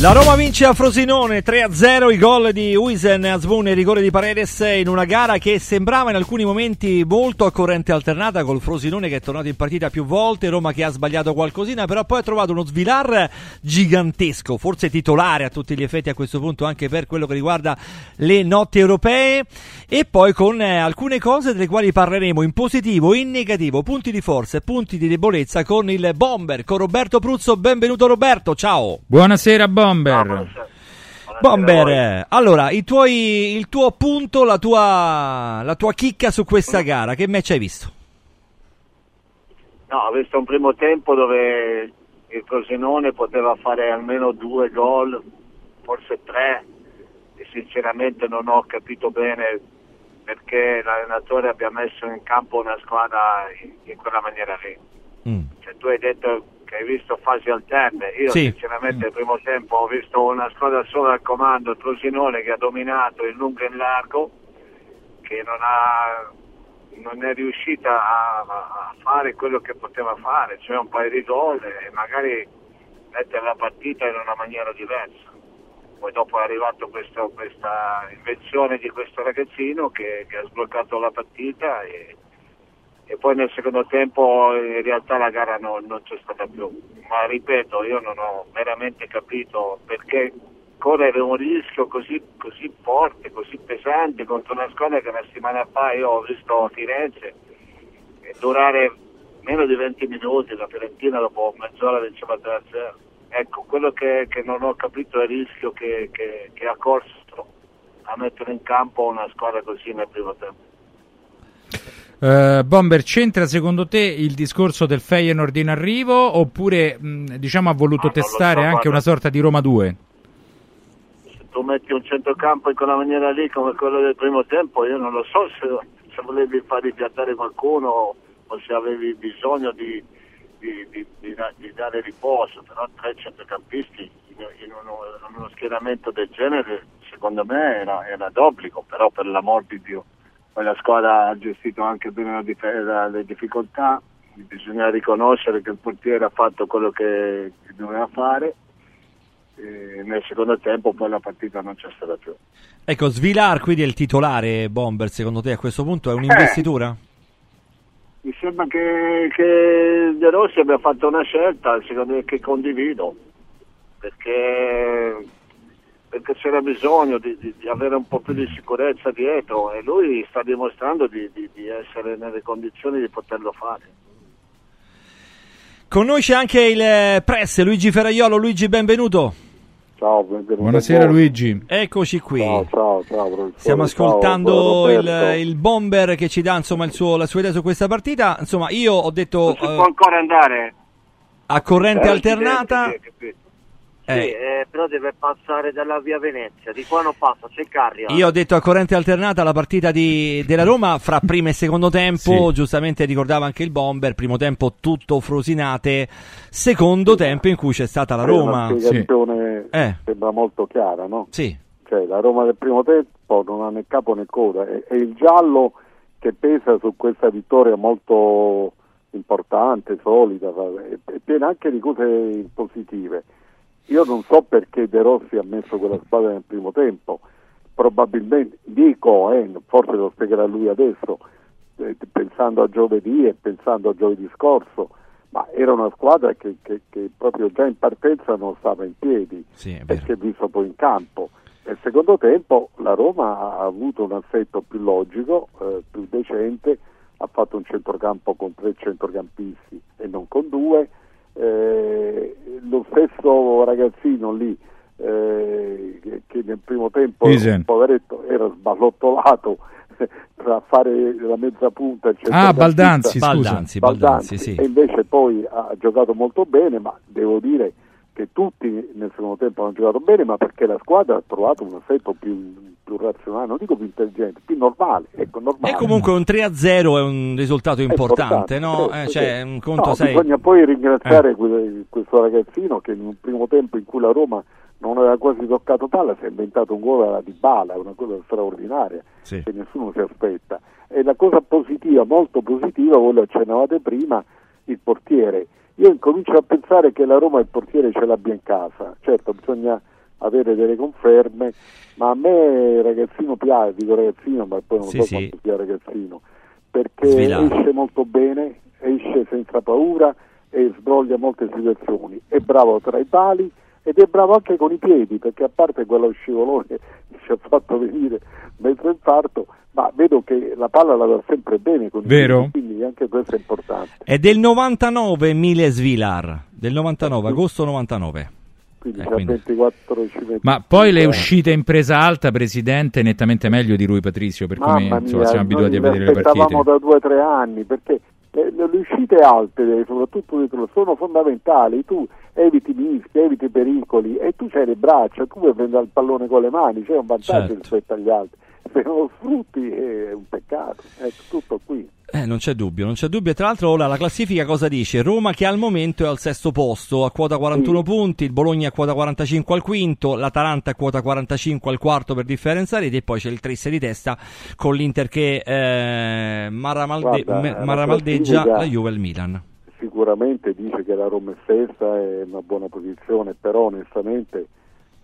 La Roma vince a Frosinone 3-0, i gol di Uisen, Asbun e rigore di Paredes in una gara che sembrava in alcuni momenti molto a corrente alternata col Frosinone che è tornato in partita più volte, Roma che ha sbagliato qualcosina, però poi ha trovato uno svilar gigantesco, forse titolare a tutti gli effetti a questo punto anche per quello che riguarda le notti europee e poi con eh, alcune cose delle quali parleremo in positivo, in negativo, punti di forza e punti di debolezza con il Bomber, con Roberto Pruzzo, benvenuto Roberto, ciao! Buonasera Bomber! Bomber, allora i tuoi, il tuo punto, la tua, la tua chicca su questa gara, che match hai visto? No, ho visto un primo tempo dove il Frosinone poteva fare almeno due gol, forse tre, e sinceramente non ho capito bene perché l'allenatore abbia messo in campo una squadra in, in quella maniera lì. Mm. Cioè, tu hai detto che hai visto fasi alterne, io Sì. sinceramente il primo tempo ho visto una squadra sola al comando, il Frosinone che ha dominato in lungo e in largo, che non, ha, non è riuscita a, a fare quello che poteva fare, cioè un paio di gol e magari mettere la partita in una maniera diversa. Poi dopo è arrivato questo- questa invenzione di questo ragazzino che, che ha sbloccato la partita e, e poi nel secondo tempo in realtà la gara non, non c'è stata più. Ma ripeto, io non ho veramente capito perché correre un rischio così, così forte, così pesante contro una squadra che una settimana fa io ho visto a Firenze durare meno di 20 minuti, la Fiorentina dopo mezz'ora vinceva 3-0. Ecco, quello che, che non ho capito è il rischio che, che- che ha corso a mettere in campo una squadra così nel primo tempo. Eh, Bomber, c'entra secondo te il discorso del Feyenoord in arrivo oppure mh, diciamo ha voluto Ah, testare so, anche guarda. una sorta di Roma 2? se tu metti un centrocampo in quella maniera lì come quello del primo tempo, io non lo so se, se volevi far ripiattare qualcuno o se avevi bisogno di, di- di- di dare riposo, però tre centrocampisti in, in uno, in uno schieramento del genere secondo me era, era d'obbligo, però per l'amor di Dio. Poi la squadra ha gestito anche bene le difficoltà, bisogna riconoscere che il portiere ha fatto quello che, che doveva fare e nel secondo tempo poi la partita non c'è stata più. Ecco, Svilar quindi è il titolare Bomber, secondo te a questo punto è un'investitura? Mi sembra che, che De Rossi abbia fatto una scelta secondo me che condivido perché, perché c'era bisogno di, di- di avere un po' più di sicurezza dietro e lui sta dimostrando di, di- di essere nelle condizioni di poterlo fare. Con noi c'è anche il eh, press, Luigi Ferraiolo. Luigi, benvenuto. Ciao, benvenuto. Buonasera Luigi. Eccoci qui. Ciao, ciao, ciao, professore. Stiamo Ciao, ascoltando il, Roberto. il bomber che ci dà insomma il suo- la sua idea su questa partita. Insomma, io ho detto Non si eh, può ancora andare? a corrente Eh, alternata. Sì, eh, Sì, eh, però deve passare dalla via Venezia, di qua non passa, c'è Carria. Io ho detto a corrente alternata la partita di- della Roma fra primo e secondo tempo, Sì. giustamente ricordava anche il bomber, primo tempo tutto frosinate, secondo tempo in cui c'è stata la È Roma. spiegazione Eh. sembra molto chiara, no? Sì, Cioè, la Roma del primo tempo non ha né capo né coda. È, è il giallo che pesa su questa vittoria molto importante, solida, e piena anche di cose positive. Io non so perché De Rossi ha messo quella squadra nel primo tempo, probabilmente, dico, eh, forse lo spiegherà lui adesso, eh, pensando a giovedì e pensando a giovedì scorso, ma era una squadra che, che- che proprio già in partenza non stava in piedi sì, è vero. perché visto poi in campo. Nel secondo tempo la Roma ha avuto un assetto più logico, eh, più decente, ha fatto un centrocampo con tre centrocampisti e non con due. Eh, lo stesso ragazzino lì eh, che, che nel primo tempo Isen. poveretto era sballottolato tra fare la mezza punta il Ah. Baldanzi, scusa. Baldanzi, Baldanzi, sì. e invece poi ha giocato molto bene, ma devo dire che tutti nel secondo tempo hanno giocato bene, ma perché la squadra ha trovato un assetto più, più razionale, non dico più intelligente, più normale. Ecco, normale. E comunque un 3-0 è un risultato importante, importante, no? Eh, cioè, un conto No, sei... Bisogna poi ringraziare que- questo ragazzino che in un primo tempo in cui la Roma non aveva quasi toccato palla si è inventato un gol alla Di Bala, una cosa straordinaria Sì. che nessuno si aspetta. E la cosa positiva, molto positiva, voi lo accennavate prima, il portiere. Io incomincio a pensare che la Roma il portiere ce l'abbia in casa, certo bisogna avere delle conferme, ma a me ragazzino piace, dico ragazzino, ma poi non Sì, so sì. quanto sia ragazzino, perché Svilato. esce molto bene, esce senza paura e sbroglia molte situazioni, è bravo tra i pali ed è bravo anche con i piedi, perché a parte quello scivolone che ci ha fatto venire mezzo infarto, ma vedo che la palla la dà sempre bene con i Vero? piedi, quindi anche questo è importante. È del 99 Miles Vilar, del 99, agosto 99. Quindi Eh, quindi- 24 ci mette- Ma poi le Eh, uscite in presa alta, presidente, nettamente meglio di lui Patrizio, per come Mamma insomma, mia, siamo abituati a vedere le aspettavamo partite. da due o tre anni perché le, le uscite alte, soprattutto dietro, sono fondamentali. Tu eviti mischi, eviti pericoli e tu c'hai le braccia, tu puoi prendere il pallone con le mani, c'è un vantaggio Certo. rispetto agli altri. Se non lo sfrutti è un peccato. Ecco, tutto qui. Eh, non c'è dubbio, non c'è dubbio. E tra l'altro ora la classifica cosa dice? Roma che al momento è al sesto posto, a quota 41 Sì. punti, il Bologna a quota 45 al quinto, l'Atalanta a quota 45 al quarto per differenza reti e poi c'è il triste di testa con l'Inter che eh, maramalde- Guarda, me- la maramaldeggia classifica- la Juve e il Milan. Sicuramente dice che la Roma è stessa, è una buona posizione, però onestamente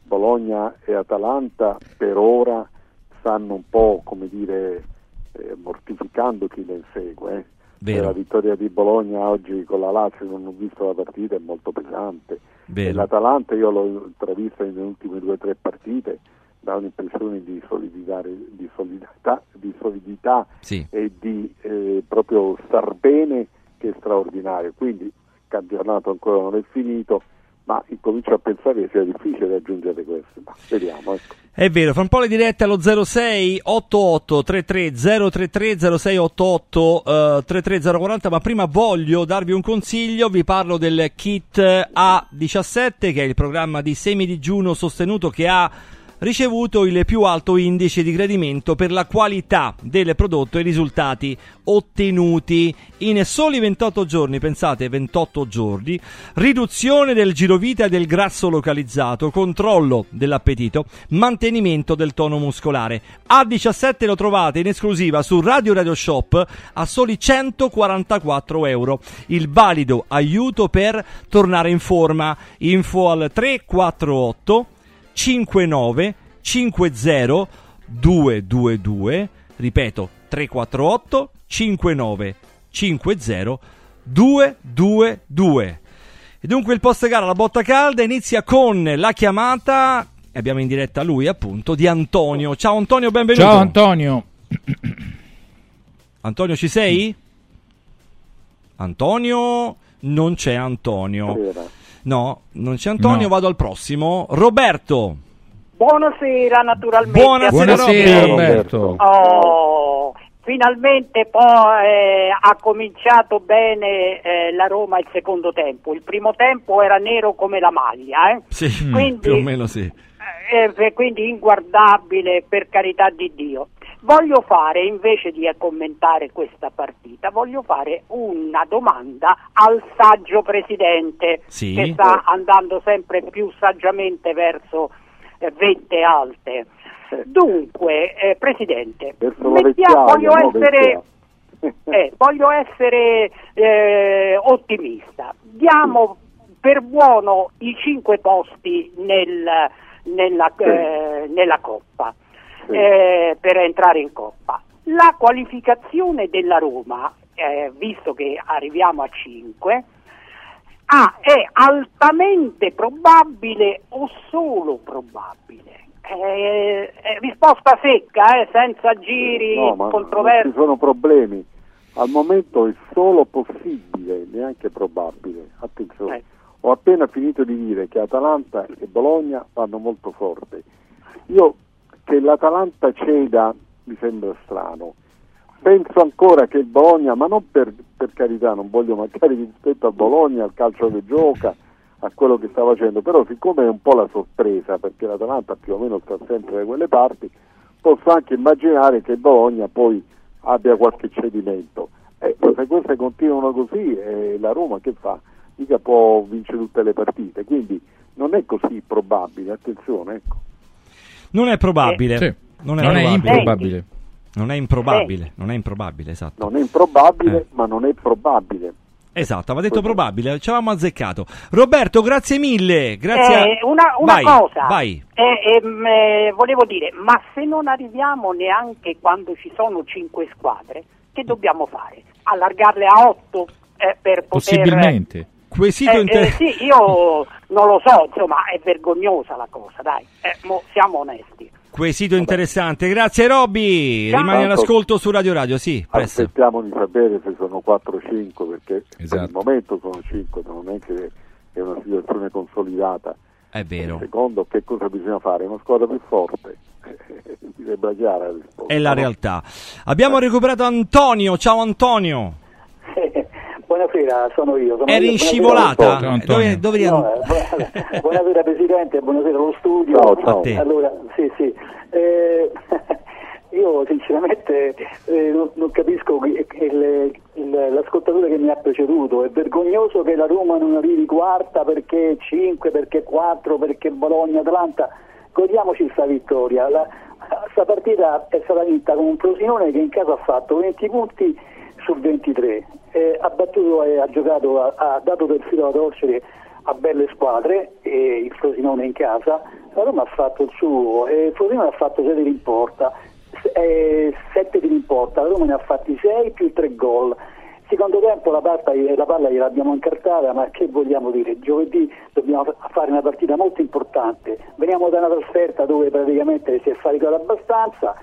Bologna e Atalanta per ora stanno un po', come dire, eh, mortificando chi le insegue. eh. E La vittoria di Bologna oggi con la Lazio, non ho visto la partita, è molto pesante. L'Atalanta io l'ho intravista nelle ultime due o tre partite, dà un'impressione di solidità, di solidità, di solidità Sì. e di eh, proprio star bene che è straordinario. Quindi il campionato ancora non è finito, ma incomincio a pensare che sia difficile raggiungere questo. Ma vediamo, ecco. È vero, fra un po' le dirette allo 06 88 33 033 06 88 eh, 33 040, ma prima voglio darvi un consiglio, vi parlo del kit A17 che è il programma di semidigiuno sostenuto che ha ricevuto il più alto indice di gradimento per la qualità del prodotto e i risultati ottenuti in soli 28 giorni, pensate 28 giorni, riduzione del girovita e del grasso localizzato, controllo dell'appetito, mantenimento del tono muscolare. A17 lo trovate in esclusiva su Radio Radio Shop a soli 144 euro. Il valido aiuto per tornare in forma. Info al 348 59 50 222 ripeto 348 59 50 222 e dunque il post gara la botta calda inizia con la chiamata e abbiamo in diretta lui appunto di Antonio ciao Antonio benvenuto Ciao Antonio. Antonio ci sei? Antonio non c'è Antonio C'era. No non c'è Antonio No. vado al prossimo Roberto Buonasera naturalmente. Buonasera, Buonasera Roberto. Roberto. Oh, finalmente poi eh, ha cominciato bene eh, la Roma il secondo tempo. Il primo tempo era nero come la maglia, eh? sì Quindi- più o meno sì Eh, eh, quindi inguardabile per carità di Dio. Voglio fare, invece di commentare questa partita, voglio fare una domanda al saggio presidente Sì. che sta andando sempre più saggiamente verso eh, vette alte. Dunque, eh, Presidente, mettiamo- vecchiaia, voglio no, essere, eh, voglio essere eh, ottimista. Diamo per buono i cinque posti nel- nella, eh, nella Coppa, Sì. eh, per entrare in Coppa. La qualificazione della Roma, eh, visto che arriviamo a 5, Ah, è altamente probabile o solo probabile? Eh, eh, risposta secca, eh, senza giri, No, controversi. ci sono problemi. Al momento è solo possibile, neanche probabile. Attenzione. Eh. Ho appena finito di dire che Atalanta e Bologna vanno molto forte. Io che l'Atalanta ceda mi sembra strano. Penso ancora che Bologna, ma non per, per carità, non voglio mancare rispetto al Bologna, al calcio che gioca, a quello che sta facendo, però siccome è un po' la sorpresa, perché l'Atalanta più o meno sta sempre da quelle parti, posso anche immaginare che Bologna poi abbia qualche cedimento. Eh, se queste continuano così, eh, la Roma che fa? Mica può vincere tutte le partite, quindi non è così probabile, attenzione, ecco. Non è probabile. Sì. Non è, Non è probabile. improbabile. Non è improbabile. Non è improbabile, esatto. Non è improbabile, Eh. ma non è probabile. Esatto, aveva detto probabile, ci avevamo azzeccato. Roberto, grazie mille. Grazie. a- Eh, una una Vai, cosa, Vai. Eh, ehm, eh, volevo dire, ma se non arriviamo neanche quando ci sono cinque squadre, che dobbiamo fare? Allargarle a otto eh, per poter... Possibilmente. Quesito Eh, inter- eh, sì, io non lo so, insomma, è vergognosa la cosa, dai, Eh, mo siamo onesti. Quesito interessante. Grazie Robby. Rimani all'ascolto su Radio Radio, sì, presto. Aspettiamo di sapere se sono 4 o 5 perché per Esatto. il momento sono 5, non è che è una situazione consolidata. È vero. Secondo, che cosa bisogna fare? Una squadra più forte. Mi sembra chiara la risposta. È la realtà. Abbiamo recuperato Antonio. Ciao Antonio. Buonasera, sono io. Sono Eri in Buonasera. scivolata? Antonio. Dove, dove? No, eh, buona- buonasera Presidente, buonasera allo studio. Ciao, ciao. A te. Allora, sì, sì. Eh, io sinceramente eh, non, non capisco il- il- il- l'ascoltatore che mi ha preceduto. È vergognoso che la Roma non arrivi quarta perché 5, perché 4, perché Bologna, Atalanta. Godiamoci questa vittoria. La, questa partita è stata vinta con un Frosinone che in casa ha fatto 20 punti su 23. Eh, ha battuto e ha giocato, ha, ha dato del filo da torcere a belle squadre, e il Frosinone in casa, la Roma ha fatto il suo, il Frosinone ha fatto 6 tiri in porta, 7 tiri in porta, la Roma ne ha fatti 6 più 3 gol. Secondo tempo la, parta- la palla gliel'abbiamo incartata, ma che vogliamo dire? Giovedì dobbiamo fa- fare una partita molto importante. Veniamo da una trasferta dove praticamente si è faticato abbastanza.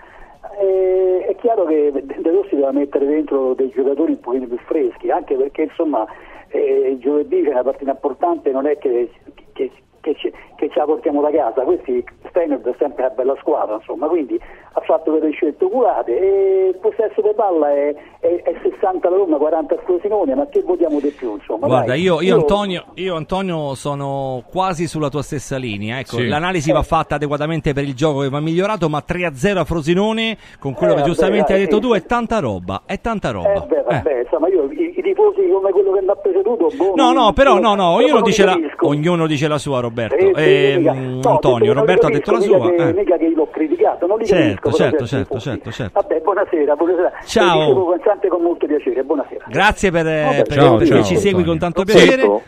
Eh, è chiaro che De Rossi deve mettere dentro dei giocatori un pochino più freschi, anche perché insomma eh, giovedì c'è una partita importante, non è che, che- che ce, che ce la portiamo da casa, questi Steiner è sempre una bella squadra, insomma, quindi ha fatto delle scelte oculate e il possesso di palla è, è- è 60 la Roma, 40 il Frosinone, ma che vogliamo di più, insomma. Guarda, io, io, Antonio, io Antonio sono quasi sulla tua stessa linea. Ecco, Sì. l'analisi va fatta adeguatamente per il gioco che va migliorato, ma 3-0 a Frosinone, con quello Eh, che vabbè, giustamente hai dai, detto sì. tu, è tanta roba, è tanta roba. Eh, beh, Eh. vabbè, insomma, io i, i tifosi come quello che mi ha preceduto, boh, No, no, però no, no, io ognuno dice, la, ognuno dice la sua, Roberto. Sì, Ehm, no, Antonio, Roberto ha detto la sua. Mica che, eh. mica che io l'ho criticato, non li Certo, capisco. certo, certo, certo, certo. Vabbè, buonasera, buonasera. Ciao. Sempre con molto piacere, buonasera. Grazie per, eh, Vabbè, per- ciao, perché ciao, ci segui Antonio. con tanto Roberto, piacere.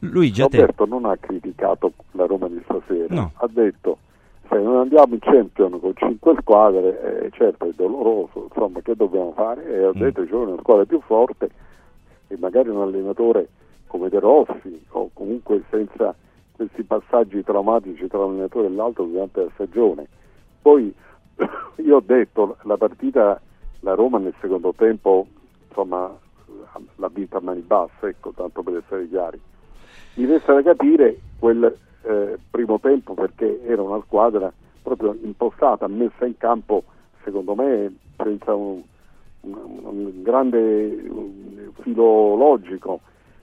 Luigi, a te. Roberto non ha criticato la Roma di stasera, No. ha detto se non andiamo in Champions con cinque squadre, eh, certo è doloroso, insomma che dobbiamo fare? E ha Mm. detto c'è una squadra più forte e magari un allenatore come De Rossi o comunque senza questi passaggi traumatici tra un allenatore e l'altro durante la stagione. Poi io ho detto la partita, la Roma nel secondo tempo insomma l'ha vinta a mani basse, ecco, tanto per essere chiari. Mi resta da capire quel eh, primo tempo perché era una squadra proprio impostata, messa in campo, secondo me, senza un, un- un grande filo logico.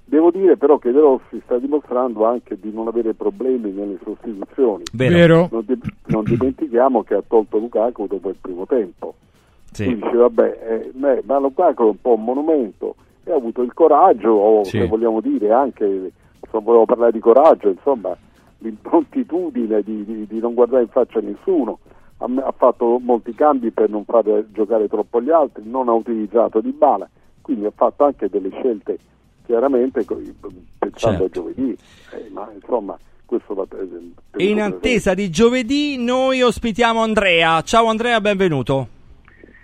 Devo dire però che De Rossi sta dimostrando anche di non avere problemi nelle sostituzioni. Vero. Non, di- non dimentichiamo che ha tolto Lukaku dopo il primo tempo. Sì. Tu dici, vabbè, eh, beh, ma Lukaku è un po' un monumento e ha avuto il coraggio, o Sì. se vogliamo dire anche, insomma, volevo parlare di coraggio, insomma, l'improntitudine di, di- di non guardare in faccia a nessuno. Ha, ha fatto molti cambi per non far giocare troppo gli altri, non ha utilizzato di bala, quindi ha fatto anche delle scelte chiaramente pensando Certo. a giovedì, Eh, ma insomma questo va per- per- E in attesa di giovedì noi ospitiamo Andrea. Ciao Andrea, benvenuto.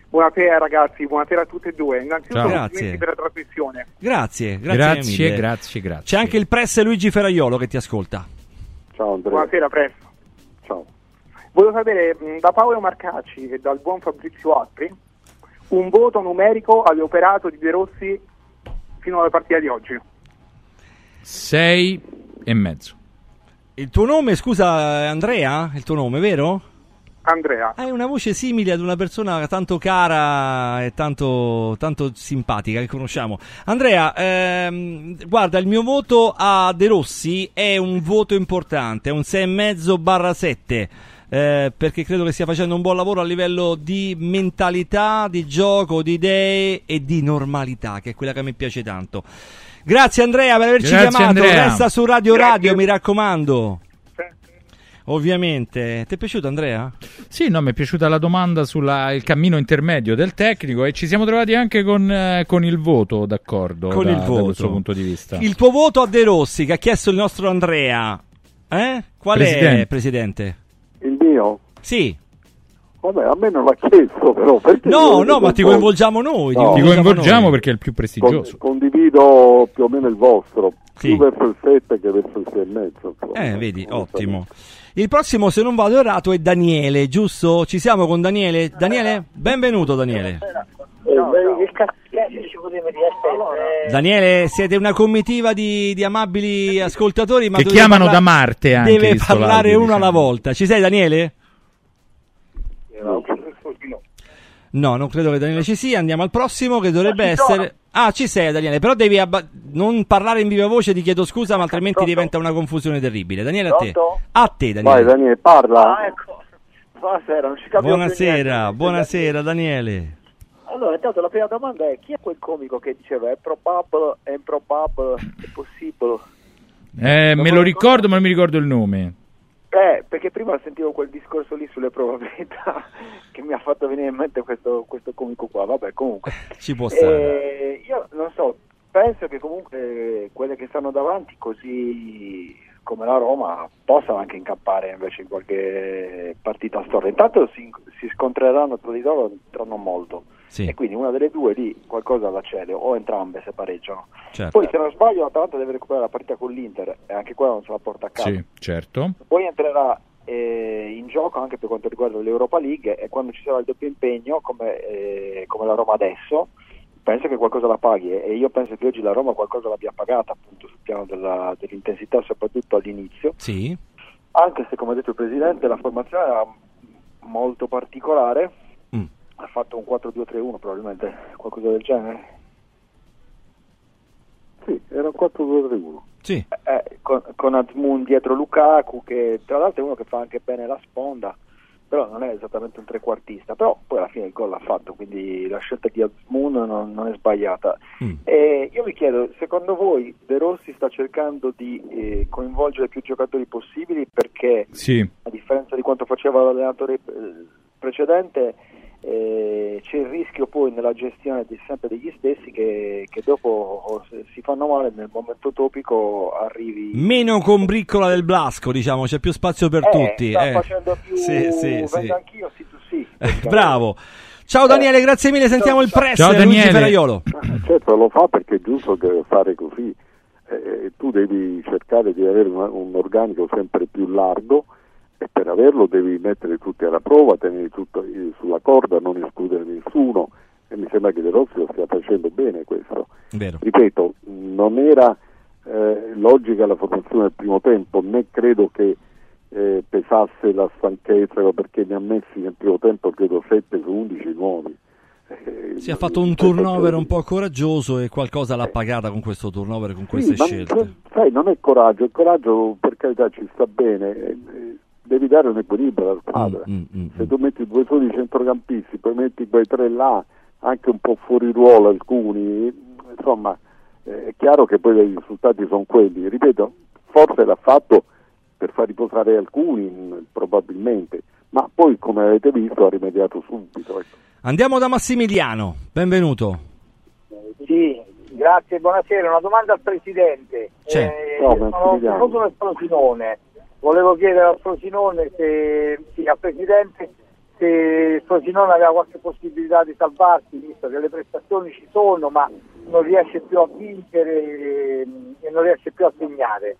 Buonasera ragazzi, buonasera a tutte e due. Innanzitutto Grazie. per la trasmissione. Grazie, grazie, Grazie, mille. grazie, grazie. C'è anche il press Luigi Ferraiolo che ti ascolta. Ciao Andrea, Buonasera, presto. ciao. Volevo sapere mh, da Paolo Marcacci e dal buon Fabrizio Altri un voto numerico all'operato di De Rossi fino alla partita di oggi. Sei e mezzo. Il tuo nome, scusa Andrea? Il tuo nome, vero? Andrea. Hai una voce simile ad una persona tanto cara e tanto, tanto simpatica che conosciamo. Andrea, ehm, guarda, il mio voto a De Rossi è un voto importante, è un 6,5 barra 7. Eh, perché credo che stia facendo un buon lavoro a livello di mentalità, di gioco, di idee e di normalità, che è quella che a me piace tanto. Grazie Andrea per averci Grazie, chiamato. Andrea. Resta su Radio Grazie. Radio, mi raccomando. Ovviamente. Ti è piaciuto Andrea? Sì, no, mi è piaciuta la domanda sul cammino intermedio del tecnico e ci siamo trovati anche con, eh, con il voto, d'accordo, Con da, il da voto. questo punto di vista. Il tuo voto a De Rossi che ha chiesto il nostro Andrea. Eh? Qual è, Presidente. Il mio? Sì. Vabbè, a me non l'ha chiesto, però. Perché No, no, ma ti coinvolgiamo noi. No. Ti coinvolgiamo noi. perché è il più Con- prestigioso. condivido più o meno il vostro, Sì. più verso il 7 che verso il 6 e mezzo. Eh, vedi, Non ottimo. Il prossimo, se non vado errato, è Daniele, giusto? Ci siamo con Daniele? Daniele? Benvenuto, Daniele. Daniele, siete una comitiva di, di amabili ascoltatori, ma Che chiamano parla- da Marte anche, Deve parlare l'audio, uno alla diciamo. volta. Ci sei, Daniele? No, non credo che Daniele ci sia. Andiamo al prossimo che dovrebbe essere. Ah, ci sei, Daniele. Però devi abba- non parlare in viva voce, ti chiedo scusa, ma altrimenti diventa una confusione terribile. Daniele, a te. Pronto? A te, Vai, Daniele. Daniele, parla. Ah, ecco. Buonasera, non ci più Buonasera, buonasera, Daniele. Allora, intanto la prima domanda è chi è quel comico che diceva è probabile, è improbabile, è possibile? Eh, me lo ricordo, ma non mi ricordo il nome. Eh, perché prima sentivo quel discorso lì sulle probabilità che mi ha fatto venire in mente questo, questo comico qua. Vabbè, comunque. Ci può stare. Eh, io non so, penso che comunque quelle che stanno davanti, così come la Roma, possano anche incappare invece in qualche partita storica. Intanto si, si scontreranno tra di loro tra non molto. Sì, E quindi una delle due lì qualcosa la cede, o entrambe se pareggiano. certo. Poi se non sbaglio l'Atalanta deve recuperare la partita con l'Inter e anche quella non se la porta a casa. Sì, certo. Poi entrerà eh, in gioco anche per quanto riguarda l'Europa League e quando ci sarà il doppio impegno come, eh, come la Roma adesso penso che qualcosa la paghi e io penso che oggi la Roma qualcosa l'abbia pagata appunto sul piano della- dell'intensità soprattutto all'inizio Sì, anche se come ha detto il Presidente la formazione era molto particolare. Ha fatto un 4-2-3-1 probabilmente qualcosa del genere Sì, era un 4-2-3-1. sì. Eh, con, con Azmoun dietro Lukaku che tra l'altro è uno che fa anche bene la sponda però non è esattamente un trequartista però poi alla fine il gol l'ha fatto quindi la scelta di Azmoun non, non è sbagliata Mm. e io vi chiedo secondo voi De Rossi sta cercando di eh, coinvolgere più giocatori possibili perché Sì. a differenza di quanto faceva l'allenatore eh, precedente eh, c'è il rischio poi nella gestione di sempre degli stessi che, che dopo se si fanno male nel momento topico arrivi Meno combriccola del Blasco, diciamo, c'è più spazio per Eh, tutti. sta eh. facendo più Sì, sì, sì. anch'io sì tu sì Bravo. Ciao Daniele, grazie mille. Sentiamo il press. Ciao, Daniele. Ferraiolo. Ah, Certo, lo fa perché è giusto che fare così. Eh, tu devi cercare di avere una- un organico sempre più largo e per averlo devi mettere tutti alla prova, tenere tutto eh, sulla corda, non escludere nessuno e mi sembra che De Rossi lo stia facendo bene questo. Vero. Ripeto, non era eh, logica la formazione del primo tempo, né credo che eh, pesasse la stanchezza perché ne ha messi nel primo tempo credo 7 su 11 nuovi. Eh, Si è fatto un turnover un po' coraggioso e qualcosa l'ha pagata con questo turnover, con queste Sì, ma, scelte. sai, non è coraggio, il coraggio per carità ci sta bene, eh, eh, devi dare un equilibrio alla squadra. Mm, mm, mm, Se tu metti due soli centrocampisti, poi metti quei tre là, anche un po' fuori ruolo alcuni, insomma, eh, è chiaro che poi i risultati sono quelli. Ripeto, forse l'ha fatto per far riposare alcuni, mh, probabilmente, ma poi come avete visto ha rimediato subito. ecco. Andiamo da Massimiliano. Benvenuto. Sì, grazie, buonasera. Una domanda al Presidente. C'è. Eh, Ciao, sono sono del Frosinone. Volevo chiedere al Frosinone se, sì, al Presidente se Frosinone aveva qualche possibilità di salvarsi, visto che le prestazioni ci sono, ma non riesce più a vincere ehm, e non riesce più a segnare.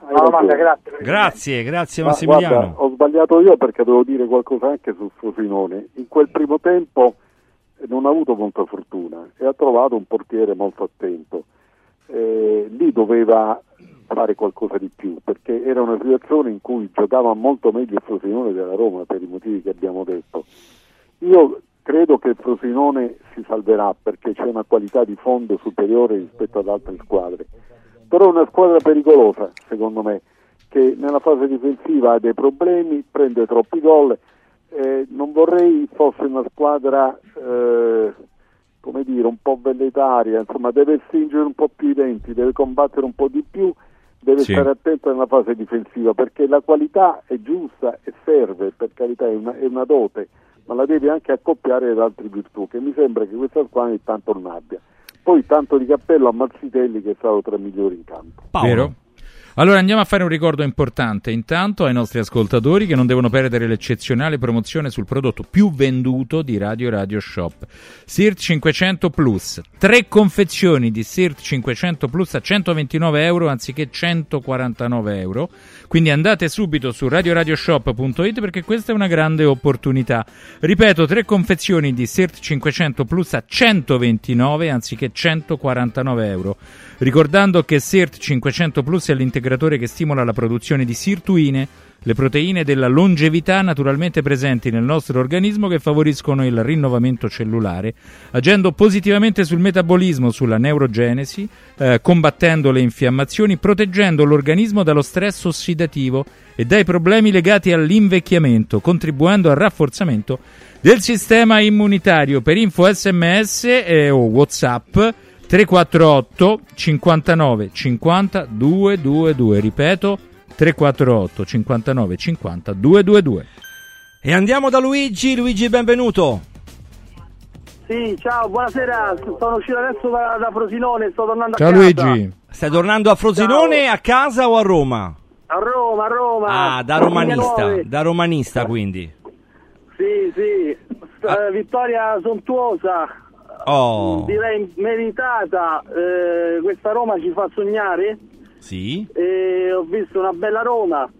Domanda, grazie. Grazie, grazie Ma Massimiliano. guarda, ho sbagliato io perché devo dire qualcosa anche sul Frosinone. In quel primo tempo non ha avuto molta fortuna e ha trovato un portiere molto attento. Eh, lì doveva fare qualcosa di più, perché era una situazione in cui giocava molto meglio il Frosinone della Roma per i motivi che abbiamo detto. Io credo che il Frosinone si salverà perché c'è una qualità di fondo superiore rispetto ad altre squadre, però è una squadra pericolosa secondo me, che nella fase difensiva ha dei problemi, prende troppi gol, eh, non vorrei fosse una squadra eh, come dire, un po' velletaria, insomma deve stringere un po' più i denti, deve combattere un po' di più, deve Sì. stare attento nella fase difensiva perché la qualità è giusta e serve, per carità è una, è una dote, ma la devi anche accoppiare ad altre virtù, che mi sembra che questa squadra ogni tanto non abbia. Poi tanto di cappello a Marzitelli che è stato tra i migliori in campo. Vero? Allora andiamo a fare un ricordo importante intanto ai nostri ascoltatori che non devono perdere l'eccezionale promozione sul prodotto più venduto di Radio Radio Shop. SIRT 500 Plus, tre confezioni di SIRT 500 Plus a 129 euro anziché 149 euro. Quindi andate subito su radioradioshop.it perché questa è una grande opportunità. Ripeto, tre confezioni di SIRT 500 Plus a 129 anziché 149 euro. Ricordando che SIRT 500 Plus è l'integratore che stimola la produzione di sirtuine, le proteine della longevità naturalmente presenti nel nostro organismo che favoriscono il rinnovamento cellulare, agendo positivamente sul metabolismo, sulla neurogenesi, eh, combattendo le infiammazioni, proteggendo l'organismo dallo stress ossidativo e dai problemi legati all'invecchiamento, contribuendo al rafforzamento del sistema immunitario. Per info sms eh, o whatsapp 348 59 50 222 ripeto 348 59 50 222 E andiamo da Luigi. Luigi, benvenuto. Sì, ciao, buonasera. Sono uscito adesso da, da Frosinone, sto tornando Ciao a casa. Luigi Stai tornando a Frosinone, a casa o a Roma? A Roma, a Roma. Ah, da romanista, da romanista quindi. Sì, sì. Ah. eh, vittoria sontuosa, Oh, direi meritata. Eh, questa Roma ci fa sognare. sì. E ho visto una bella Roma.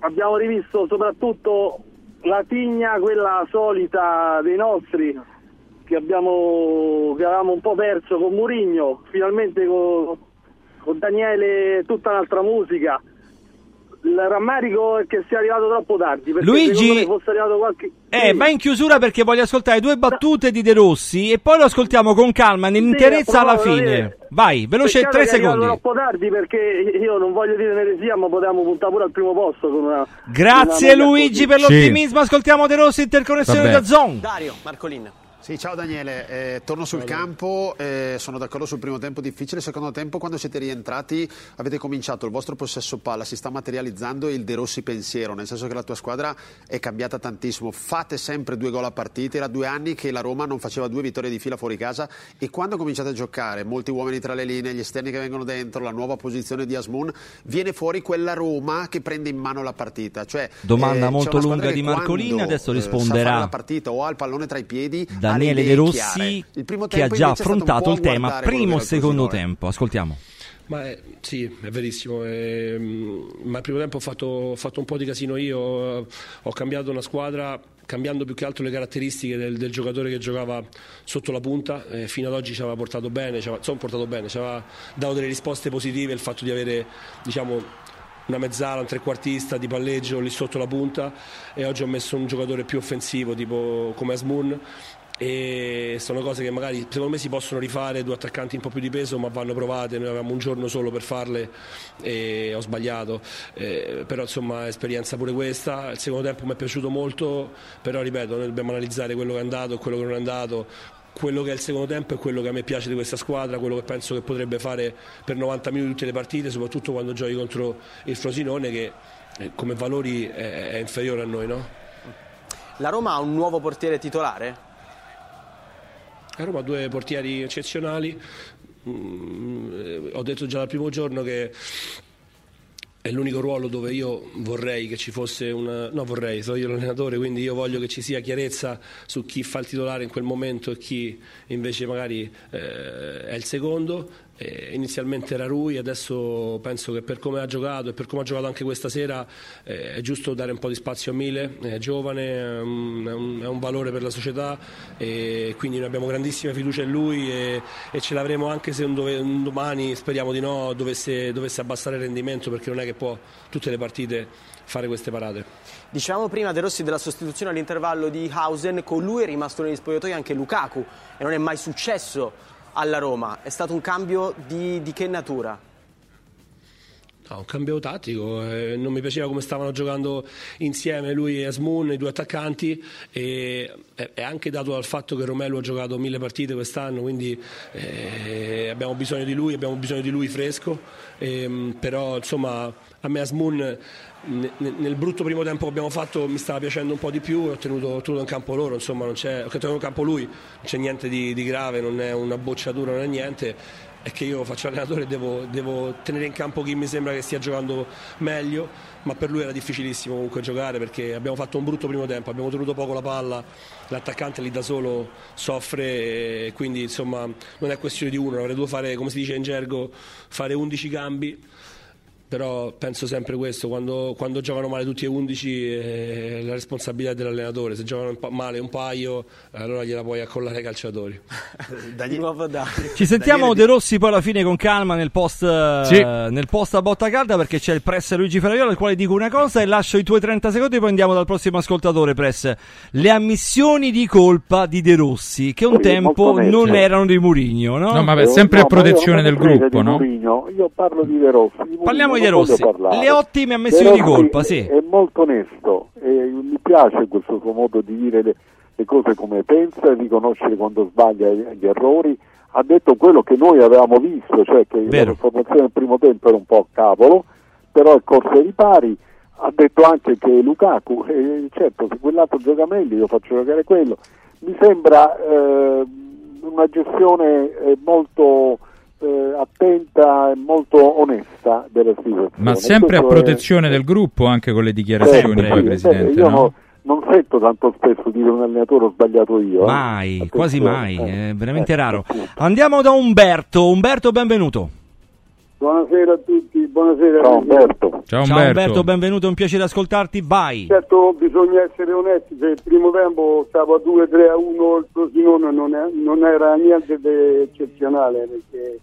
Abbiamo rivisto soprattutto la tigna, quella solita dei nostri, che, abbiamo, che avevamo un po' perso con Murigno. Finalmente con, con Daniele tutta un'altra musica. Il rammarico è che sia arrivato troppo tardi. Perché Luigi- qualche. Eh, Sì. vai in chiusura perché voglio ascoltare due battute di De Rossi e poi lo ascoltiamo con calma, nell'interezza alla appunto, volevo fine. dire- Vai, veloce, tre che è arrivato secondi. troppo tardi perché io non voglio dire un'eresia, ma potevamo puntare pure al primo posto con una. Grazie una- Luigi per Sì. l'ottimismo, ascoltiamo De Rossi, interconnessione Vabbè. da Zon. Dario, Marcolin. Sì, ciao Daniele, Eh, torno sul campo, eh, sono d'accordo sul primo tempo difficile, secondo tempo quando siete rientrati avete cominciato il vostro possesso palla, si sta materializzando il De Rossi pensiero, nel senso che la tua squadra è cambiata tantissimo, fate sempre due gol a partita, era due anni che la Roma non faceva due vittorie di fila fuori casa. E quando cominciate a giocare, molti uomini tra le linee, gli esterni che vengono dentro, la nuova posizione di Asmun, viene fuori quella Roma che prende in mano la partita. Cioè, Domanda c'è molto lunga di Marcolin, quando, adesso eh, sa risponderà. fare la partita o ha il pallone tra i piedi le Daniele De Rossi chiare. Il primo che ha già è affrontato il tema primo e secondo tempo. Ascoltiamo. Ma è- sì, è verissimo. ehm, ma il primo tempo ho fatto, ho fatto un po' di casino io, eh, ho cambiato una squadra cambiando più che altro le caratteristiche del, del giocatore che giocava sotto la punta. eh, fino ad oggi ci aveva portato bene, ci aveva, insomma, portato bene, ci aveva dato delle risposte positive il fatto di avere diciamo, una mezzala, un trequartista di palleggio lì sotto la punta e oggi ho messo un giocatore più offensivo tipo come Asmun e sono cose che magari secondo me si possono rifare due attaccanti un po' più di peso ma vanno provate noi avevamo un giorno solo per farle e ho sbagliato Eh, però insomma esperienza pure questa il secondo tempo mi è piaciuto molto però ripeto noi dobbiamo analizzare quello che è andato e quello che non è andato quello che è il secondo tempo è quello che a me piace di questa squadra, quello che penso che potrebbe fare per 90 minuti tutte le partite, soprattutto quando giochi contro il Frosinone che eh, come valori è, è inferiore a noi. No? La Roma ha un nuovo portiere titolare? A Roma due portieri eccezionali, Mm, eh, ho detto già dal primo giorno che è l'unico ruolo dove io vorrei che ci fosse una... no vorrei, sono io l'allenatore, quindi io voglio che ci sia chiarezza su chi fa il titolare in quel momento e chi invece magari eh, è il secondo eh, inizialmente era Rui, adesso penso che per come ha giocato e per come ha giocato anche questa sera eh, è giusto dare un po' di spazio a Mile, è giovane, è un, è un- è un valore per la società e quindi noi abbiamo grandissima fiducia in lui e, e ce l'avremo anche se un, dove- un domani, speriamo di no, dovesse, dovesse abbassare il rendimento perché non è che può tutte le partite fare queste parate. Dicevamo prima De Rossi della sostituzione all'intervallo di Hausen, con lui è rimasto negli spogliatoi anche Lukaku e non è mai successo alla Roma. È stato un cambio di, di che natura? No, un cambio tattico, eh, non mi piaceva come stavano giocando insieme lui e Asmun, i due attaccanti, e è, è anche dato dal fatto che Romelu ha giocato mille partite quest'anno, quindi eh, abbiamo bisogno di lui, abbiamo bisogno di lui fresco, ehm, però insomma a me ne- nel brutto primo tempo che abbiamo fatto mi stava piacendo un po' di più, ho tenuto, ho tenuto in campo loro, insomma non c'è, ho tenuto in campo lui, non c'è niente di, di grave, non è una bocciatura, non è niente è che io faccio allenatore e devo, devo tenere in campo chi mi sembra che stia giocando meglio, ma per lui era difficilissimo comunque giocare perché abbiamo fatto un brutto primo tempo, abbiamo tenuto poco la palla, l'attaccante lì da solo soffre e quindi insomma non è questione di uno, avrei dovuto fare, come si dice in gergo, fare 11 cambi. Però penso sempre questo, quando, quando giocano male tutti e 11 eh, la responsabilità è dell'allenatore, se giocano un pa- male un paio allora gliela puoi accollare ai calciatori. Di nuovo da... Ci sentiamo De Rossi poi alla fine con calma nel post, eh, Sì. nel post a botta calda perché c'è il press Luigi Ferraiola al quale dico una cosa e lascio i tuoi 30 secondi poi andiamo dal prossimo ascoltatore press. Le ammissioni di colpa di De Rossi che un Sì, tempo non erano di Murigno, no? No, ma beh, sempre a No, io protezione del gruppo, no? Mourinho, io parlo di De Rossi. Di Parliamo voglio Rossi. parlare. Le ottime De ammissioni di colpa, sì. È molto onesto e mi piace questo suo modo di dire le, le cose come pensa, riconoscere quando sbaglia gli errori. Ha detto quello che noi avevamo visto, cioè che Vero. la formazione del primo tempo era un po' a cavolo, però è corso ai ripari. Ha detto anche che Lukaku, eh, certo, se quell'altro gioca meglio, io faccio giocare quello. Mi sembra eh, una gestione eh, molto eh, attenta e molto onesta della situazione. Ma sempre a Questo è- protezione del gruppo, anche con le dichiarazioni, Sempre. poi, Presidente. io no? no- non sento tanto spesso dire un allenatore ho sbagliato io. eh. Mai, quasi mai, Attenzione, è veramente eh, raro. appunto. Andiamo da Umberto. Umberto, benvenuto. Buonasera a tutti, buonasera. Ciao Umberto. Ciao Ciao Umberto. Umberto, benvenuto, è un piacere ascoltarti. Vai. Certo bisogna essere onesti, se il primo tempo stavo a 2-3 a 1 il Frosinone non, è- non era niente di eccezionale perché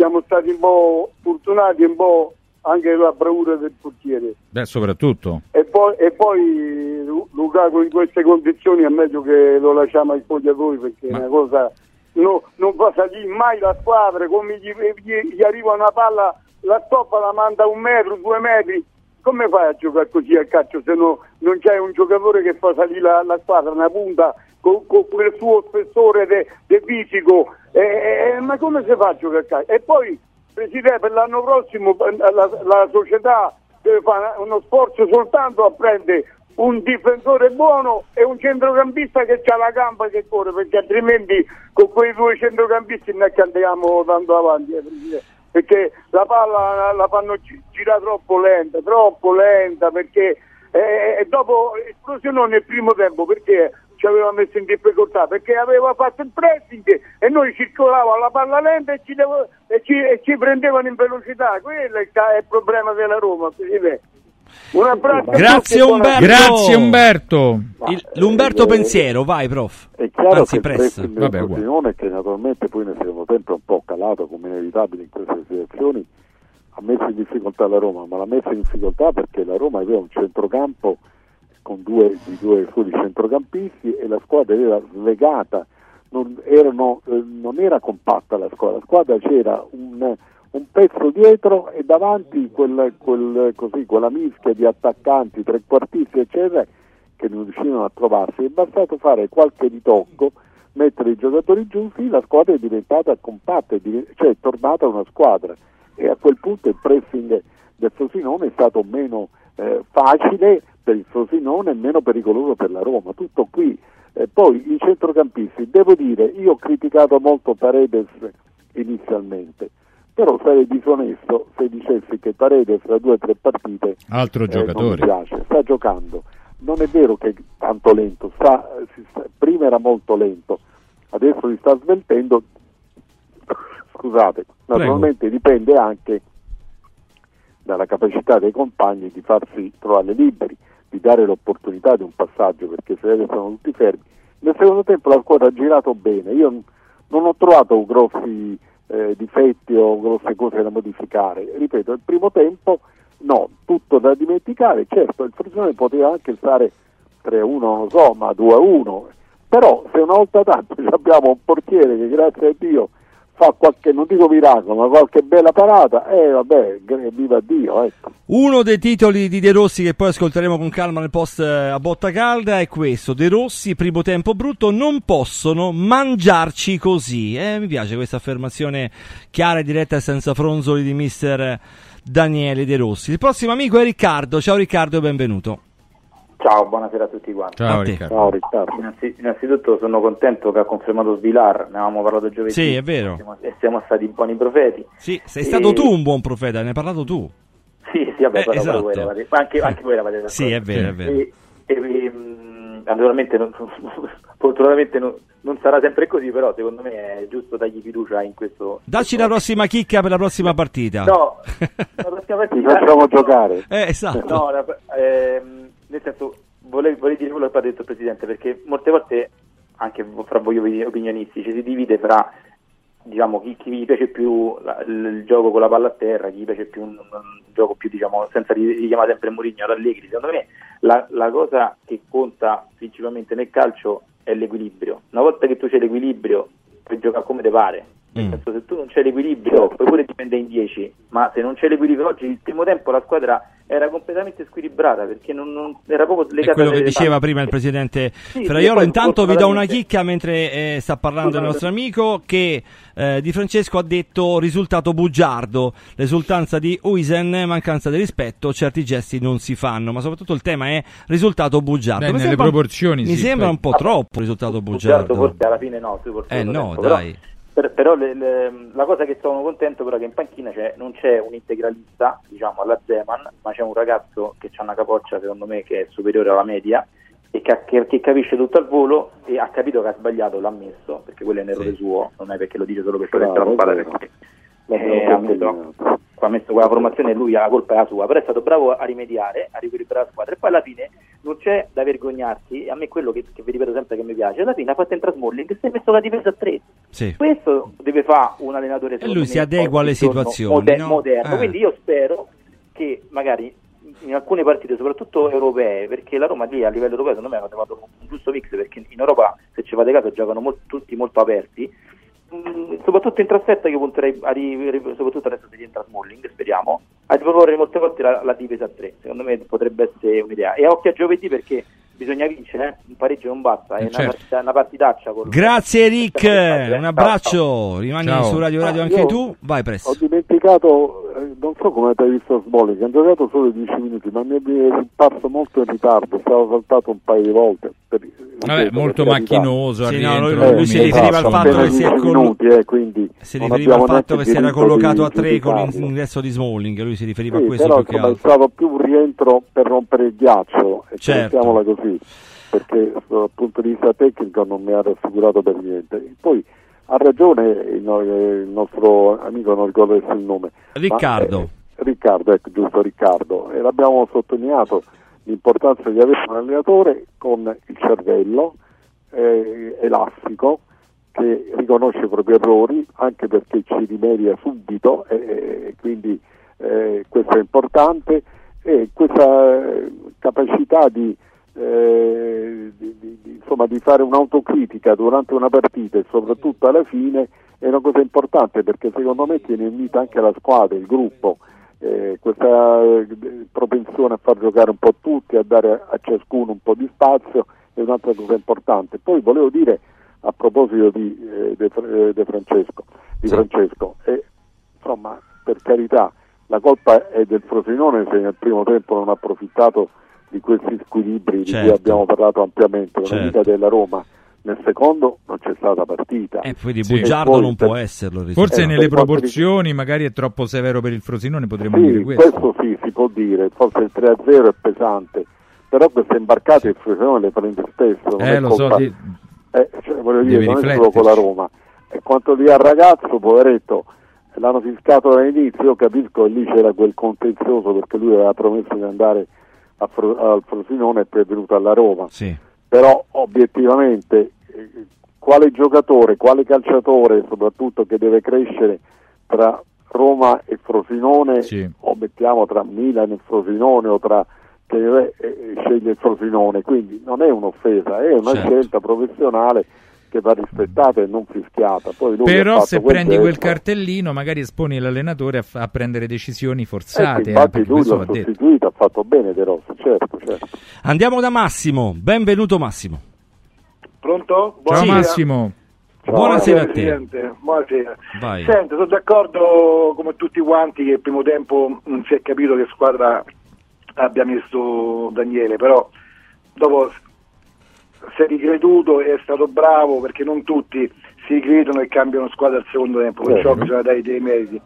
siamo stati un po' fortunati e un po' anche la bravura del portiere. Beh, soprattutto. E poi, e poi Lu- Lukaku in queste condizioni è meglio che lo lasciamo ai spogliatori perché è Ma- una cosa no- non fa salire mai la squadra come gli, gli- gli arriva una palla la stoppa la manda un metro due metri come fai a giocare così a calcio se no- non c'è un giocatore che fa salire la, la squadra una punta con, con quel suo spessore de, fisico Eh, eh, ma come si fa a giocare a calcio? E poi Presidente per l'anno prossimo eh, la, la società deve fare uno sforzo soltanto a prendere un difensore buono e un centrocampista che ha la gamba che corre perché altrimenti con quei due centrocampisti non è che andiamo tanto avanti eh, perché la palla la fanno gi- girare troppo lenta troppo lenta perché eh, e dopo esplosione nel primo tempo perché ci aveva messo in difficoltà perché aveva fatto il pressing e noi circolavamo la palla lenta e ci, devo- e ci- e ci prendevano in velocità quello è il, il problema della Roma Presidente. un abbraccio Grazie, Umberto. Grazie Umberto. Il- L'Umberto Pensiero, vai, prof. È chiaro Anzi, che il pressing del Vabbè. Frosinone che naturalmente poi nel secondo tempo è un po' calato come inevitabile in queste situazioni ha messo in difficoltà la Roma ma l'ha messa in difficoltà perché la Roma aveva un centrocampo con due, di due soli centrocampisti e la squadra era slegata non, erano, eh, non era compatta la squadra la squadra c'era un, un pezzo dietro e davanti quel, quel- così, quella mischia di attaccanti, trequartisti eccetera che non riuscivano a trovarsi, è bastato fare qualche ritocco, mettere i giocatori giusti, la squadra è diventata compatta, è div- cioè è tornata una squadra. E a quel punto il pressing del Frosinone è stato meno eh, facile per il Frosinone e meno pericoloso per la Roma, tutto qui. Eh, poi i centrocampisti, devo dire, io ho criticato molto Paredes inizialmente, però sarei disonesto se dicessi che Paredes fra due o tre partite Altro eh, non mi giocatore. piace, sta giocando. Non è vero che è tanto lento, sta- sta- prima era molto lento, adesso si sta sveltendo, scusate, naturalmente dipende anche dalla capacità dei compagni di farsi trovare liberi, di dare l'opportunità di un passaggio, perché se adesso sono tutti fermi. Nel secondo tempo la squadra ha girato bene, io non ho trovato grossi eh, difetti o grosse cose da modificare. Ripeto, il primo tempo no, tutto da dimenticare, certo il Frosinone poteva anche stare 3-1, non so, ma 2-1, però se una volta tanto abbiamo un portiere che grazie a Dio fa qualche, non dico miracolo, ma qualche bella parata, eh vabbè, viva Dio, ecco. Uno dei titoli di De Rossi che poi ascolteremo con calma nel post eh, a botta calda è questo: De Rossi, primo tempo brutto, non possono mangiarci così. Eh, mi piace questa affermazione chiara e diretta e senza fronzoli di mister Daniele De Rossi. Il prossimo amico è Riccardo. Ciao Riccardo e benvenuto. Ciao, buonasera a tutti quanti. Ciao. Riccardo. Ciao Riccardo. Innanzi- innanzitutto sono contento che ha confermato Svilar, ne avevamo parlato giovedì. Sì, è vero. Siamo- E siamo stati buoni profeti. Sì, sei E- stato tu un buon profeta, ne hai parlato tu. Sì, sì, vabbè, Eh, esatto. voi eravate- ma anche, anche voi eravate Sì, d'accordo. è vero, è vero. E, e, ehm, naturalmente, non- fortunatamente non, non sarà sempre così, però secondo me è giusto dargli fiducia in questo. Dacci la prossima chicca per la prossima partita. No, la prossima Ti partita- facciamo giocare. Eh, esatto. No, la- ehm, nel senso, volevo, volevo dire quello che ha detto il Presidente, perché molte volte, anche fra voi opi- opinionisti, ci si divide fra diciamo, chi, chi gli piace più la- il, gioco con la palla a terra, chi gli piace più un, un gioco più, diciamo, senza ri- richiamare sempre Mourinho all'Allegri. Secondo me la, la cosa che conta principalmente nel calcio è l'equilibrio. Una volta che tu c'hai l'equilibrio, puoi giocare come te pare. Nel Mm. senso, se tu non c'hai l'equilibrio, puoi pure dipendere in 10, ma se non c'è l'equilibrio oggi, il primo tempo la squadra era completamente squilibrata perché non, non- era proprio È legata quello che diceva palle. prima il presidente sì, Ferraiolo. Intanto vi do una chicca mentre eh, sta parlando il nostro amico che eh, Di Francesco ha detto risultato bugiardo, l'esultanza di Uisen, mancanza di rispetto, certi gesti non si fanno, ma soprattutto il tema è risultato bugiardo. Beh, Mi nelle sembra- proporzioni Mi sì, sembra un po' troppo risultato Bugiardo bugiardo. forse alla fine no, Eh no, tempo, però- dai. Per- però le- le- la cosa che sono contento però è che in panchina c'è- non c'è un integralista, diciamo, alla Zeman, ma c'è un ragazzo che ha una capoccia secondo me che è superiore alla media e che, che- che capisce tutto al volo e ha capito che ha sbagliato, l'ha ammesso, perché quello è un errore suo, non è perché lo dice solo per Bravo, prendere la spada, perché eh, ha messo, quella formazione e lui la colpa è la sua, però è stato bravo a rimediare, a riequilibrare la squadra e poi alla fine non c'è da vergognarsi, e a me quello che, che vi ripeto sempre che mi piace, alla fine ha fatto entrare Smalling e si è messo la difesa a tre. Sì. Questo deve fare un allenatore E lui si adegua alle situazioni, moder- no? moderno. Eh. Quindi io spero che magari in alcune partite, soprattutto europee, perché la Roma lì a livello europeo secondo me ha trovato un giusto mix, perché in Europa se ci fate caso giocano mol- tutti molto aperti, Mm, soprattutto in trasferta io punterei a ri- soprattutto adesso se rientra Smalling, speriamo, a riproporre molte volte la, la difesa a tre. Secondo me potrebbe essere un'idea. E occhio a giovedì perché bisogna vincere, eh? un pareggio non basta, è Eh, una, certo. partita, una partitaccia. col- Grazie Rick, Ciao, un abbraccio, rimani Ciao. su Radio Radio Ah, anche tu, vai presto. Ho dimenticato, eh, non so come avete visto Smalling, ha giocato solo 10 minuti, ma mi è parso molto in ritardo, stava saltato un paio di volte. Per, Vabbè, molto macchinoso. Sì, al no, lui- lui si riferiva passa al fatto che si è collo- 10 minuti, eh, quindi Si non riferiva al fatto che si era collocato di a tre con l'ingresso di Smalling, lui si riferiva a Sì, questo però più che insomma, è altro. stato più un rientro per rompere il ghiaccio, e Certo. così, perché dal punto di vista tecnico non mi ha rassicurato per niente. Poi ha ragione il, no- il nostro amico, non ricordo adesso il nome. ma, Riccardo. eh, Riccardo, ecco, giusto Riccardo, e l'abbiamo sottolineato l'importanza di avere un allenatore con il cervello eh, elastico che riconosce i propri errori anche perché ci rimedia subito e, e quindi eh, questo è importante. E questa eh, capacità di, eh, di- di- di- insomma, di fare un'autocritica durante una partita e soprattutto alla fine è una cosa importante perché secondo me tiene unita anche la squadra, il gruppo eh, questa eh, propensione a far giocare un po' tutti, a dare a ciascuno un po' di spazio è un'altra cosa importante. Poi volevo dire a proposito di eh, De, eh, De Francesco, di Francesco eh, insomma per carità la colpa è del Frosinone se nel primo tempo non ha approfittato di questi squilibri di cui Certo. abbiamo parlato ampiamente, Certo. mica della Roma. Nel secondo non c'è stata partita. E poi di Sì. bugiardo poi non può esserlo. il Forse Eh, nelle proporzioni magari è troppo severo per il Frosinone, potremmo Sì, dire questo. questo sì, si può dire, forse il 3-0 è pesante, però queste imbarcate il Frosinone le prende spesso. non Eh, è lo so, colpa- di- eh, cioè, voglio devi dire, non è solo con la. Roma. E quanto dia al ragazzo, poveretto, l'hanno fiscato dall'inizio, io capisco che lì c'era quel contenzioso perché lui aveva promesso di andare Fro- al Frosinone e poi è venuto alla Roma. Sì. Però obiettivamente eh, quale giocatore, quale calciatore soprattutto che deve crescere tra Roma e Frosinone o mettiamo tra Milan e Frosinone o tra che eh, eh, sceglie il Frosinone, quindi non è un'offesa, è una Certo. scelta professionale che va rispettata e non fischiata. Poi lui ha Però se quel prendi quel cartellino magari esponi l'allenatore a, f- a prendere decisioni Ecco, forzate, eh, infatti perché lui l'ha va detto. sostituito, ha fatto bene De Rossi, certo, certo. Andiamo da Massimo, benvenuto Massimo. Pronto? Ciao Buonasera. Massimo. Buonasera a te. Buonasera. Vai. Senta, sono d'accordo come tutti quanti che il primo tempo non si è capito che squadra abbia messo Daniele, però dopo si è ricreduto e è stato bravo perché non tutti si ricredono e cambiano squadra al secondo tempo, perciò Vero. bisogna dare dei meriti.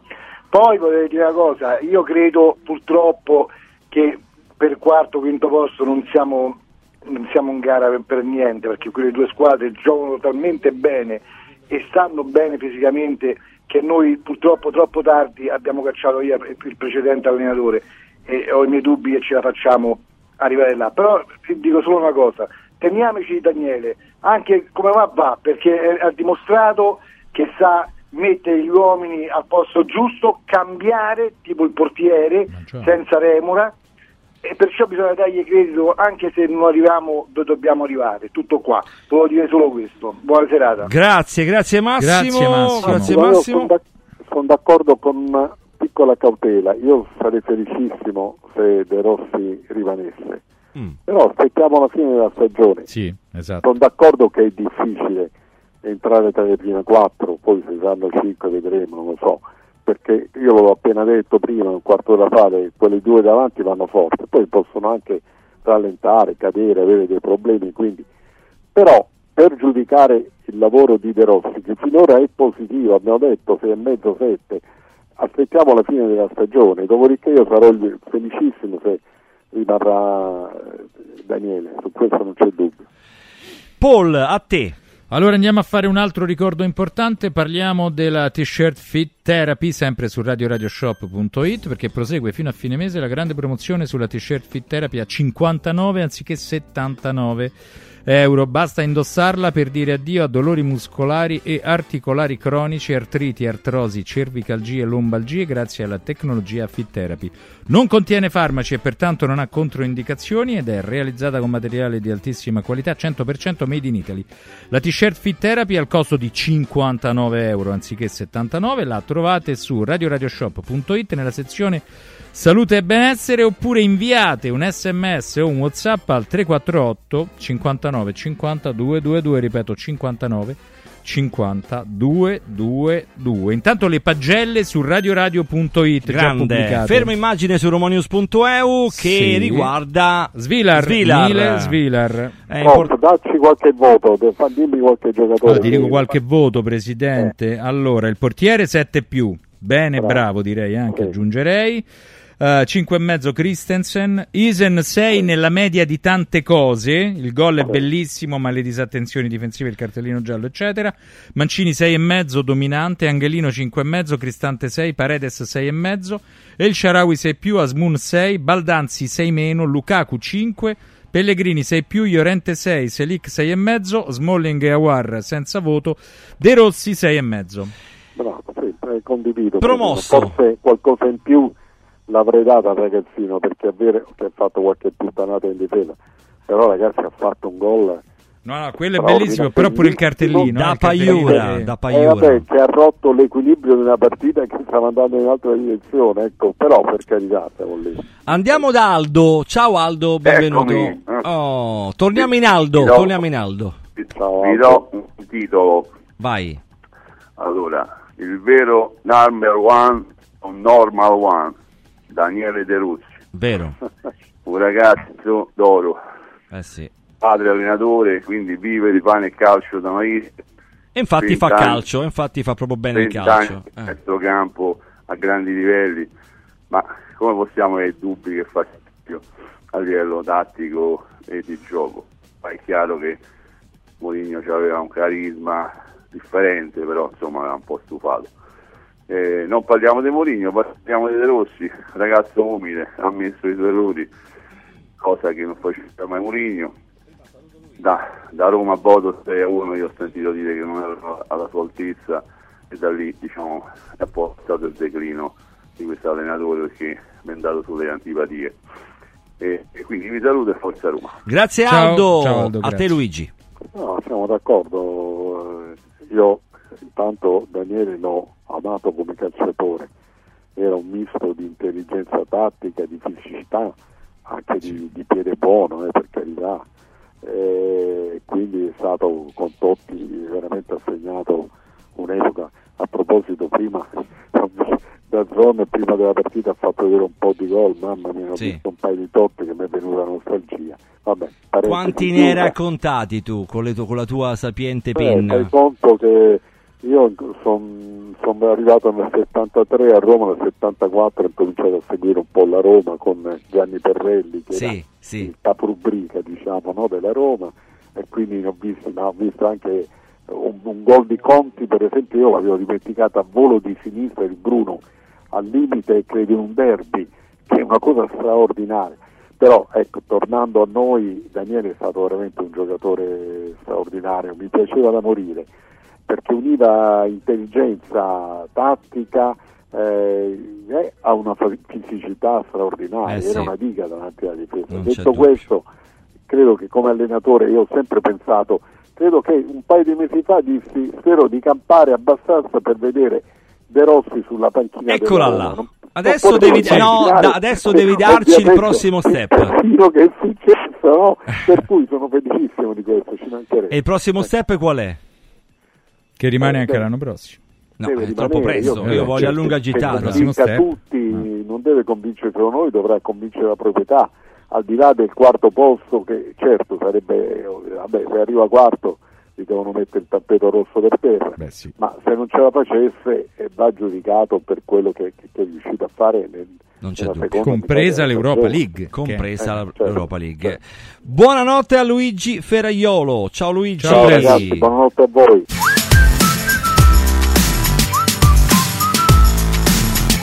Poi volevo dire una cosa, io credo purtroppo che per quarto quinto posto non siamo, non siamo in gara per, per niente, perché quelle due squadre giocano talmente bene e stanno bene fisicamente che noi purtroppo troppo tardi abbiamo cacciato via il il precedente allenatore e ho i miei dubbi che ce la facciamo arrivare là. Però ti dico solo una cosa, teniamoci Daniele, anche come va va, perché ha dimostrato che sa mettere gli uomini al posto giusto, cambiare tipo il portiere senza remora e perciò bisogna dargli credito anche se non arriviamo dove dobbiamo arrivare. Tutto qua, volevo dire solo questo. Buona serata. Grazie, grazie Massimo. Grazie, Massimo. Grazie, Massimo. Sono, d'ac- sono d'accordo con una piccola cautela, io sarei felicissimo se De Rossi rimanesse, Mm. però aspettiamo la fine della stagione. Sì, esatto. Sono d'accordo che è difficile entrare tra le prime quattro, poi se saranno cinque vedremo, non lo so, perché io l'ho appena detto prima, un quarto d'ora fa, le- quelle due davanti vanno forte, poi possono anche rallentare, cadere, avere dei problemi, quindi però per giudicare il lavoro di De Rossi, che finora è positivo, abbiamo detto 6 e mezzo, 7, aspettiamo la fine della stagione, dopodiché io sarò felicissimo se rimarrà eh, Daniele, su questo non c'è dubbio. Paul, a te. Allora andiamo a fare un altro ricordo importante, parliamo della t-shirt Fit Therapy sempre su radioradioshop.it perché prosegue fino a fine mese la grande promozione sulla t-shirt Fit Therapy a 59 anziché 79 euro. Basta indossarla per dire addio a dolori muscolari e articolari cronici, artriti, artrosi, cervicalgie e lombalgie grazie alla tecnologia Fit Therapy. Non contiene farmaci e pertanto non ha controindicazioni ed è realizzata con materiale di altissima qualità 100% made in Italy. La t-shirt Fit Therapy al costo di 59 euro anziché 79 la trovate su radioradioshop.it nella sezione Salute e benessere oppure inviate un sms o un whatsapp al 348 59 50 222 ripeto 59 50 222 intanto le pagelle su radioradio.it Grande. pubblicate Fermo immagine su romanius.eu che Sì. riguarda Svilar, Svilar. Mile Svilar. È Oh, import- dacci qualche voto, dimmi qualche giocatore. Allora, ti dico che- qualche voto, presidente. Allora, il portiere 7 più. Bene, bravo, Bravo. direi anche, Sì. aggiungerei. Uh, 5,5 Christensen. Isen 6 nella media di tante cose. Il gol è bellissimo, ma le disattenzioni difensive, il cartellino giallo, eccetera. Mancini 6,5 dominante. Angelino 5,5. Cristante 6. Paredes 6,5. El Sharawi 6 più. Asmun 6. Baldanzi 6 meno. Lukaku 5. Pellegrini 6 più, Llorente 6, Selic 6,5, Smalling e Awar senza voto, De Rossi 6,5. Bravo, sì, eh, condivido. Promosso. Forse qualcosa in più l'avrei data al ragazzino perché è vero che ha fatto qualche puttanata in difesa, però ragazzi ha fatto un gol. No, no, quello è bellissimo, però pure il cartellino. Da il cartellino Paiura, che- da Eh, vabbè, che ha rotto l'equilibrio di una partita che stava andando in un'altra direzione, ecco, però per carità siamo lì. Andiamo da Aldo. Ciao Aldo, benvenuto. Eccomi. Oh, torniamo in Aldo, do- torniamo in Aldo. Ciao, Vi do un titolo. Vai. Allora, il vero number one o normal one, Daniele De Rossi, Vero. un ragazzo d'oro, Eh sì. padre allenatore, quindi vive di pane e calcio da maestro. E infatti fa 20 anni- calcio, infatti fa proprio bene il 20 calcio. anni Eh. campo a grandi livelli, ma come possiamo avere dubbi che fa calcio a livello tattico e di gioco? Ma è chiaro che Mourinho aveva un carisma differente, però insomma ha un po' stufato. Eh, non parliamo di Mourinho, parliamo di De Rossi, ragazzo umile, ha messo i suoi errori, cosa che non faceva mai Mourinho. Da, da Roma a Bodo 6 a 1 io ho sentito dire che non era alla sua altezza e da lì diciamo è portato il declino di questo allenatore perché mi è andato sulle antipatie. E, e quindi vi saluto e forza Roma. Grazie Ciao. Aldo, Ciao, Aldo, a grazie. te Luigi. No, siamo d'accordo. Io intanto Daniele l'ho amato come calciatore, era un misto di intelligenza tattica, di fisicità, anche di, di piede buono, eh, per carità. Eh, quindi è stato con Totti veramente assegnato un'epoca. A proposito, prima da zone prima della partita ha fatto vedere un po' di gol, mamma mia, ho Sì. visto un paio di Totti che mi è venuta nostalgia. Vabbè, Quanti ne hai raccontati tu con, tu- con la tua sapiente Eh, penna? fai conto che io sono arrivato nel 73 a Roma, nel 74 ho cominciato a seguire un po' la Roma con Gianni Perrelli che Sì, era sì. il caporubrica diciamo, no, della Roma. E quindi ne ho visto, ne ho visto anche un, un gol di Conti per esempio io l'avevo dimenticato a volo di sinistra il Bruno al limite credo in un derby che è una cosa straordinaria. Però ecco tornando a noi Daniele è stato veramente un giocatore straordinario mi piaceva da morire perché univa intelligenza tattica eh, eh, ha una fa- fisicità straordinaria Eh, sì. era una diga davanti alla difesa Non detto questo credo che come allenatore io ho sempre pensato credo che un paio di mesi fa dissi spero di campare abbastanza per vedere De Rossi sulla panchina Eccola là. Non- Adesso non devi- no, da- adesso devi darci il prossimo step. che è successo no? per cui sono felicissimo di questo ci mancherebbe E il prossimo step qual è? Che rimane Eh, anche beh. l'anno prossimo. No, è troppo presto, io, credo voglio a lunga gittata. Tutti, non deve convincere solo noi, dovrà convincere la proprietà, al di là del quarto posto che certo sarebbe, vabbè se arriva quarto gli devono mettere il tappeto rosso per terra, Beh, sì. ma se non ce la facesse eh, va giudicato per quello che, che- è riuscito a fare nel, Non c'è dubbio. Compresa mità della l'Europa. League. compresa Eh, certo, l'Europa League. certo. Buonanotte a Luigi Ferraiolo. Ciao Luigi. Ciao, Ciao ragazzi, buonanotte a voi.